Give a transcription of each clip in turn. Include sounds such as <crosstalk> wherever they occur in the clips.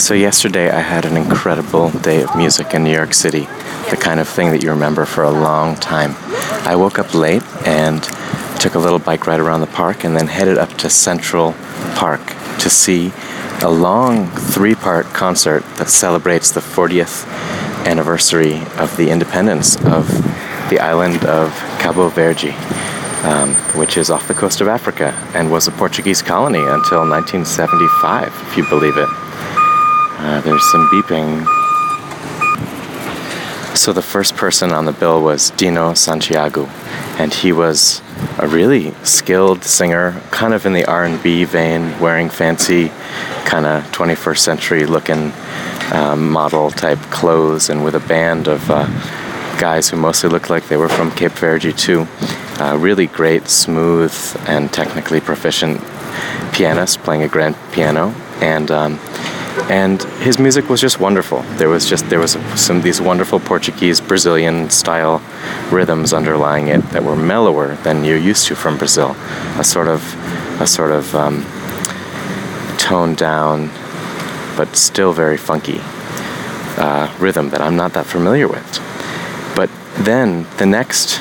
So, yesterday I had an incredible day of music in New York City, the kind of thing that you remember for a long time. I woke up late and took a little bike ride around the park and then headed up to Central Park to see a long three part concert that celebrates the 40th anniversary of the independence of the island of Cabo Verde, um, which is off the coast of Africa and was a Portuguese colony until 1975, if you believe it. Uh, there's some beeping. So the first person on the bill was Dino Santiago, and he was a really skilled singer, kind of in the R&B vein, wearing fancy, kind of 21st century looking um, model type clothes, and with a band of uh, guys who mostly looked like they were from Cape Verde too. Uh, really great, smooth, and technically proficient pianist playing a grand piano, and um, and his music was just wonderful. There was just there was some these wonderful Portuguese Brazilian style rhythms underlying it that were mellower than you're used to from Brazil. A sort of a sort of um, toned down, but still very funky uh, rhythm that I'm not that familiar with. But then the next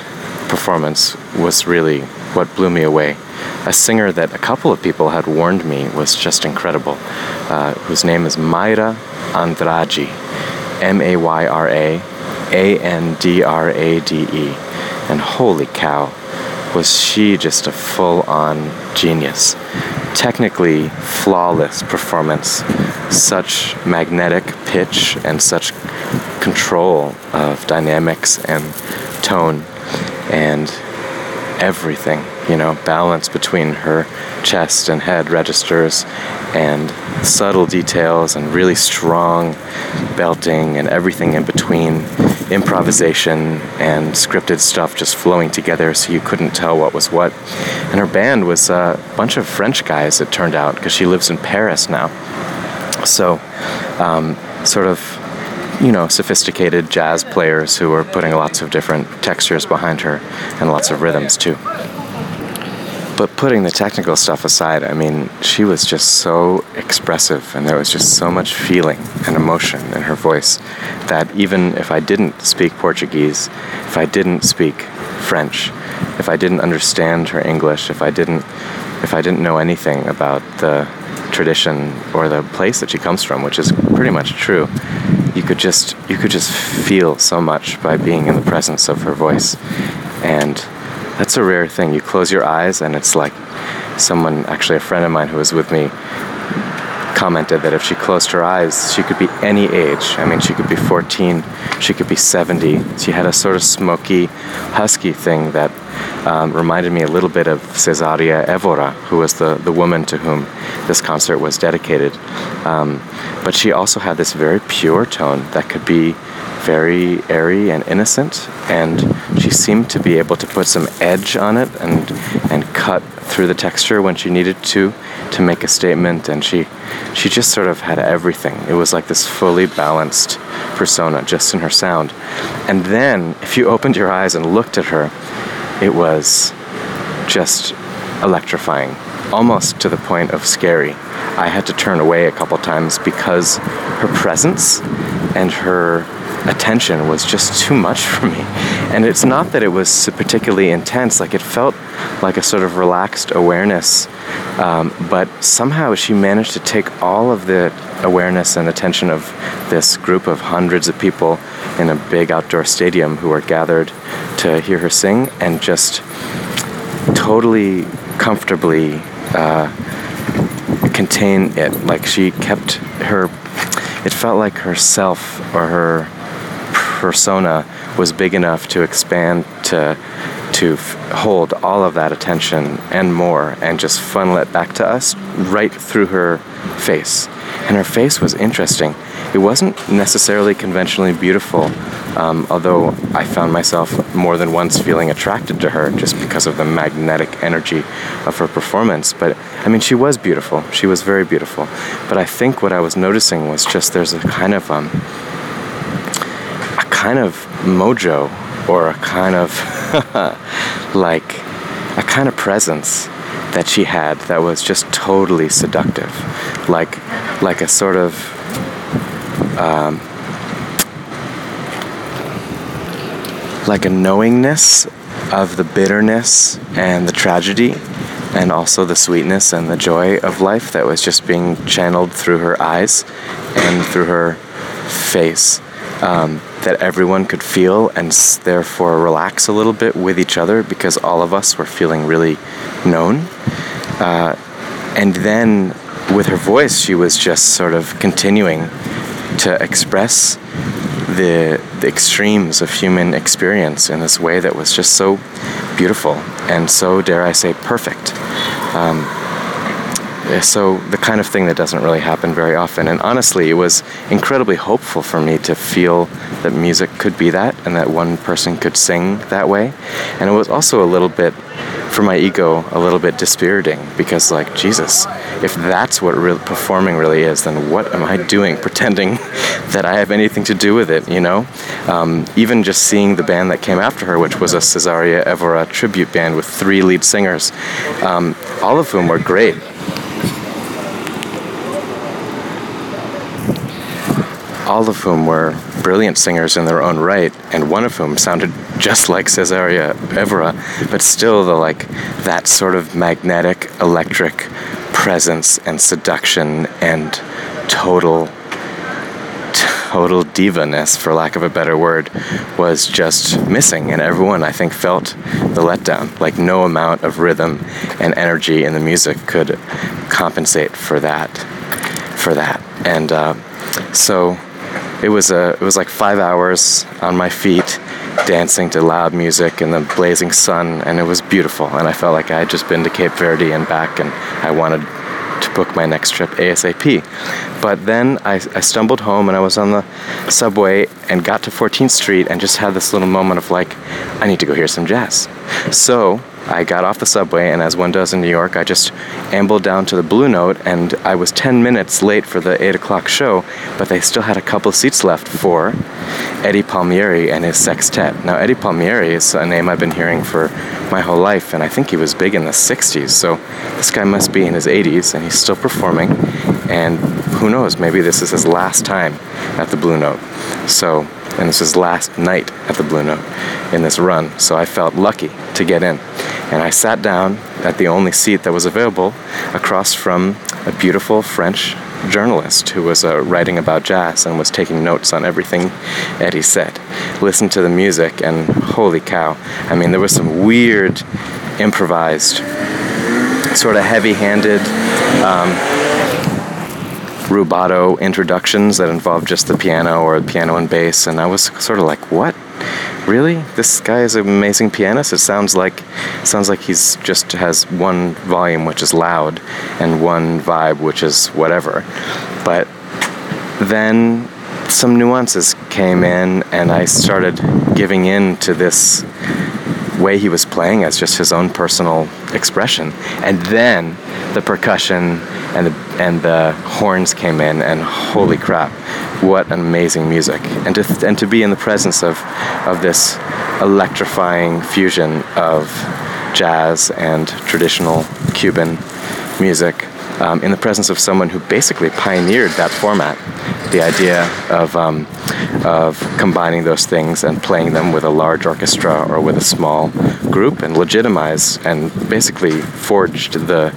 performance was really what blew me away a singer that a couple of people had warned me was just incredible, uh, whose name is Mayra Andrade, M A Y R A A N D R A D E. And holy cow, was she just a full on genius. Technically flawless performance, such magnetic pitch and such control of dynamics and tone and everything you know, balance between her chest and head registers and subtle details and really strong belting and everything in between improvisation and scripted stuff just flowing together so you couldn't tell what was what. And her band was a bunch of French guys, it turned out, because she lives in Paris now. So, um, sort of, you know, sophisticated jazz players who were putting lots of different textures behind her and lots of rhythms too. But putting the technical stuff aside, I mean, she was just so expressive and there was just so much feeling and emotion in her voice that even if I didn't speak Portuguese, if I didn't speak French, if I didn't understand her English, if I didn't if I didn't know anything about the tradition or the place that she comes from, which is pretty much true, you could just you could just feel so much by being in the presence of her voice. And that's a rare thing. You close your eyes, and it's like someone, actually, a friend of mine who was with me, commented that if she closed her eyes, she could be any age. I mean, she could be 14, she could be 70. She had a sort of smoky, husky thing that um, reminded me a little bit of Cesaria Evora, who was the, the woman to whom this concert was dedicated. Um, but she also had this very pure tone that could be very airy and innocent, and she seemed to be able to put some edge on it and and cut through the texture when she needed to to make a statement. And she she just sort of had everything. It was like this fully balanced persona just in her sound. And then, if you opened your eyes and looked at her, it was just electrifying, almost to the point of scary. I had to turn away a couple times because her presence and her attention was just too much for me. And it's not that it was particularly intense, like it felt like a sort of relaxed awareness, um, but somehow she managed to take all of the awareness and attention of this group of hundreds of people in a big outdoor stadium who were gathered to hear her sing and just totally comfortably uh, contain it. Like she kept her, it felt like herself or her persona was big enough to expand to to f- hold all of that attention and more and just funnel it back to us right through her face. And her face was interesting. It wasn't necessarily conventionally beautiful, um, although I found myself more than once feeling attracted to her just because of the magnetic energy of her performance. But I mean, she was beautiful. She was very beautiful. But I think what I was noticing was just there's a kind of um, kind of mojo or a kind of <laughs> like a kind of presence that she had that was just totally seductive, like like a sort of um, like a knowingness of the bitterness and the tragedy and also the sweetness and the joy of life that was just being channeled through her eyes and through her face um, that everyone could feel and therefore relax a little bit with each other because all of us were feeling really known. Uh, and then with her voice, she was just sort of continuing to express the, the extremes of human experience in this way that was just so beautiful and so, dare I say, perfect. Um, so the kind of thing that doesn't really happen very often. And honestly, it was incredibly hopeful for me to feel that music could be that and that one person could sing that way. And it was also a little bit for my ego a little bit dispiriting because like jesus if that's what re- performing really is then what am i doing <laughs> pretending that i have anything to do with it you know um, even just seeing the band that came after her which was a cesaria evora tribute band with three lead singers um, all of whom were great all of whom were brilliant singers in their own right, and one of whom sounded just like Cesaria Evora, but still the like that sort of magnetic, electric presence and seduction and total total divaness, for lack of a better word, was just missing. And everyone, I think, felt the letdown. Like no amount of rhythm and energy in the music could compensate for that. For that. And uh, so it was a it was like five hours on my feet dancing to loud music in the blazing sun and it was beautiful. And i felt like i had just been to cape verde and back and i wanted to book my next trip asap but then I, I stumbled home and i was on the subway and got to 14th street and just had this little moment of like i need to go hear some jazz. So I got off the subway, and as one does in New York, I just ambled down to the Blue Note, and I was 10 minutes late for the 8 o'clock show, but they still had a couple seats left for Eddie Palmieri and his sextet. Now, Eddie Palmieri is a name I've been hearing for my whole life, and I think he was big in the 60s, so this guy must be in his 80s, and he's still performing, and who knows, maybe this is his last time at the Blue Note. So, and this is last night at the Blue Note in this run, so I felt lucky to get in. And I sat down at the only seat that was available across from a beautiful French journalist who was uh, writing about jazz and was taking notes on everything Eddie said. Listened to the music, and holy cow, I mean, there was some weird, improvised, sort of heavy handed. Um, rubato introductions that involved just the piano or piano and bass, and I was sort of like, "What? Really? This guy is an amazing pianist. It sounds like sounds like he's just has one volume which is loud and one vibe which is whatever." But then some nuances came in, and I started giving in to this way he was playing as just his own personal expression. And then the percussion and the and the horns came in, and holy crap, what amazing music! And to and to be in the presence of of this electrifying fusion of jazz and traditional Cuban music um, in the presence of someone who basically pioneered that format. The idea of, um, of combining those things and playing them with a large orchestra or with a small group and legitimize and basically forged the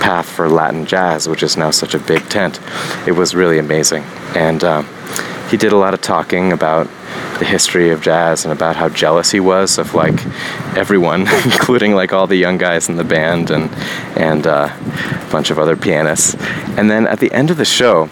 path for Latin jazz, which is now such a big tent. It was really amazing. And uh, he did a lot of talking about the history of jazz and about how jealous he was of like everyone, <laughs> including like all the young guys in the band and and uh, bunch of other pianists. And then at the end of the show,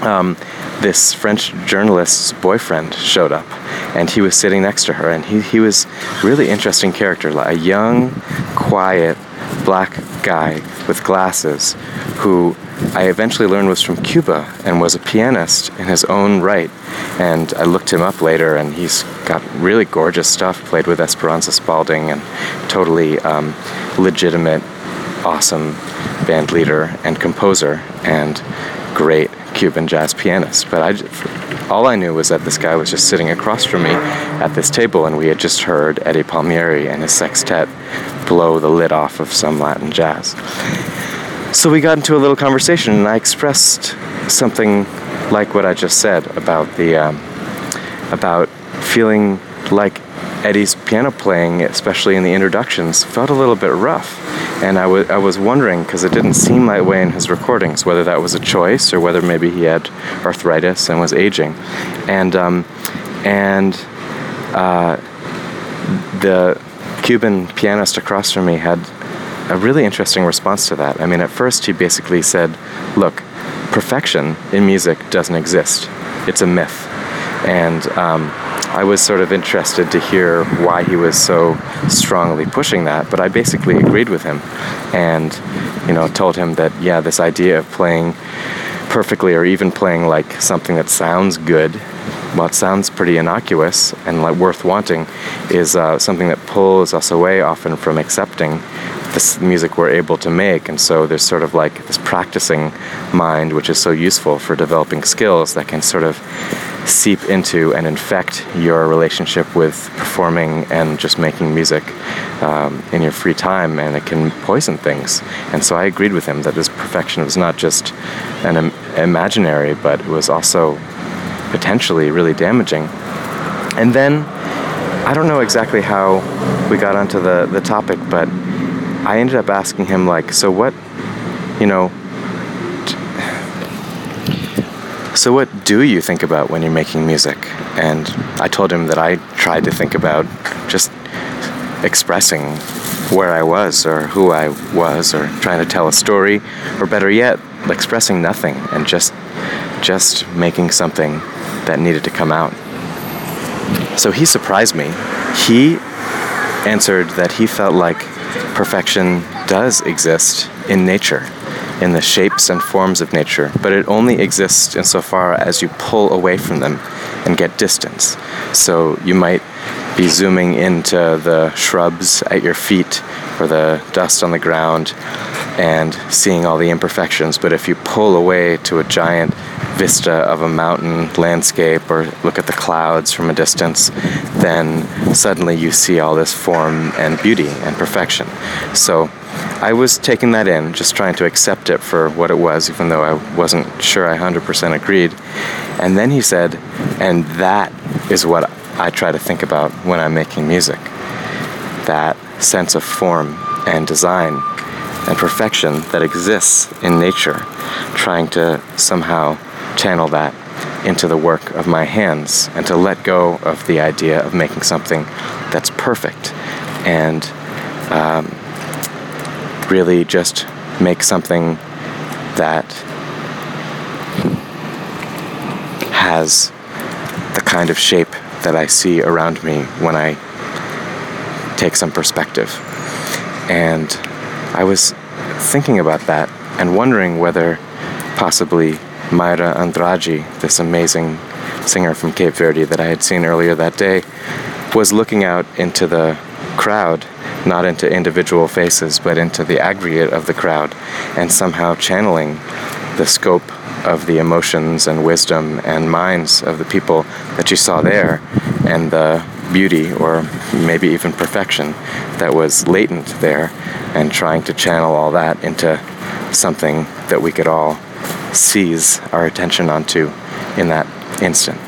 um, this French journalist's boyfriend showed up, and he was sitting next to her, and he he was really interesting character, like a young, quiet, black guy with glasses who I eventually learned was from Cuba and was a pianist in his own right. And I looked him up later, and he's got really gorgeous stuff. Played with Esperanza Spalding and totally um, legitimate, awesome band leader and composer and great Cuban jazz pianist. But I, all I knew was that this guy was just sitting across from me at this table, and we had just heard Eddie Palmieri and his sextet blow the lid off of some Latin jazz. So we got into a little conversation, and I expressed something like what I just said about the um, about feeling like Eddie's piano playing, especially in the introductions, felt a little bit rough. And I, w- I was wondering, because it didn't seem that way in his recordings, whether that was a choice or whether maybe he had arthritis and was aging. And, um, and uh, the Cuban pianist across from me had a really interesting response to that. I mean, at first he basically said, look, perfection in music doesn't exist, it's a myth. And um, I was sort of interested to hear why he was so strongly pushing that, but I basically agreed with him and, you know, told him that, yeah, this idea of playing perfectly or even playing like something that sounds good, well, it sounds pretty innocuous and like worth wanting, is uh, something that pulls us away often from accepting this music we're able to make. And so there's sort of like this practicing mind, which is so useful for developing skills that can sort of seep into and infect your relationship with performing and just making music um, in your free time, and it can poison things. And so I agreed with him that this perfection was not just an Im- imaginary, but it was also potentially really damaging. And then I don't know exactly how we got onto the, the topic, but I ended up asking him, like, so what, you know, so, what do you think about when you're making music? And I told him that I tried to think about just expressing where I was or who I was or trying to tell a story or better yet expressing nothing and just just making something that needed to come out. So he surprised me. He answered that he felt like perfection does exist in nature in the shapes and forms of nature, but it only exists insofar as you pull away from them and get distance. So you might be zooming into the shrubs at your feet or the dust on the ground and seeing all the imperfections, but if you pull away to a giant vista of a mountain landscape or look at the clouds from a distance, then suddenly you see all this form and beauty and perfection. So I was taking that in, just trying to accept it for what it was, even though I wasn't sure I 100% agreed. And then he said, and that is what I try to think about when I'm making music that sense of form and design and perfection that exists in nature, trying to somehow channel that into the work of my hands and to let go of the idea of making something that's perfect and um, really just make something that has the kind of shape that I see around me when I take some perspective. And I was thinking about that and wondering whether possibly Mayra Andrade, this amazing singer from Cape Verde that I had seen earlier that day, was looking out into the crowd not into individual faces, but into the aggregate of the crowd, and somehow channeling the scope of the emotions and wisdom and minds of the people that you saw there, and the beauty or maybe even perfection that was latent there, and trying to channel all that into something that we could all seize our attention onto in that instant.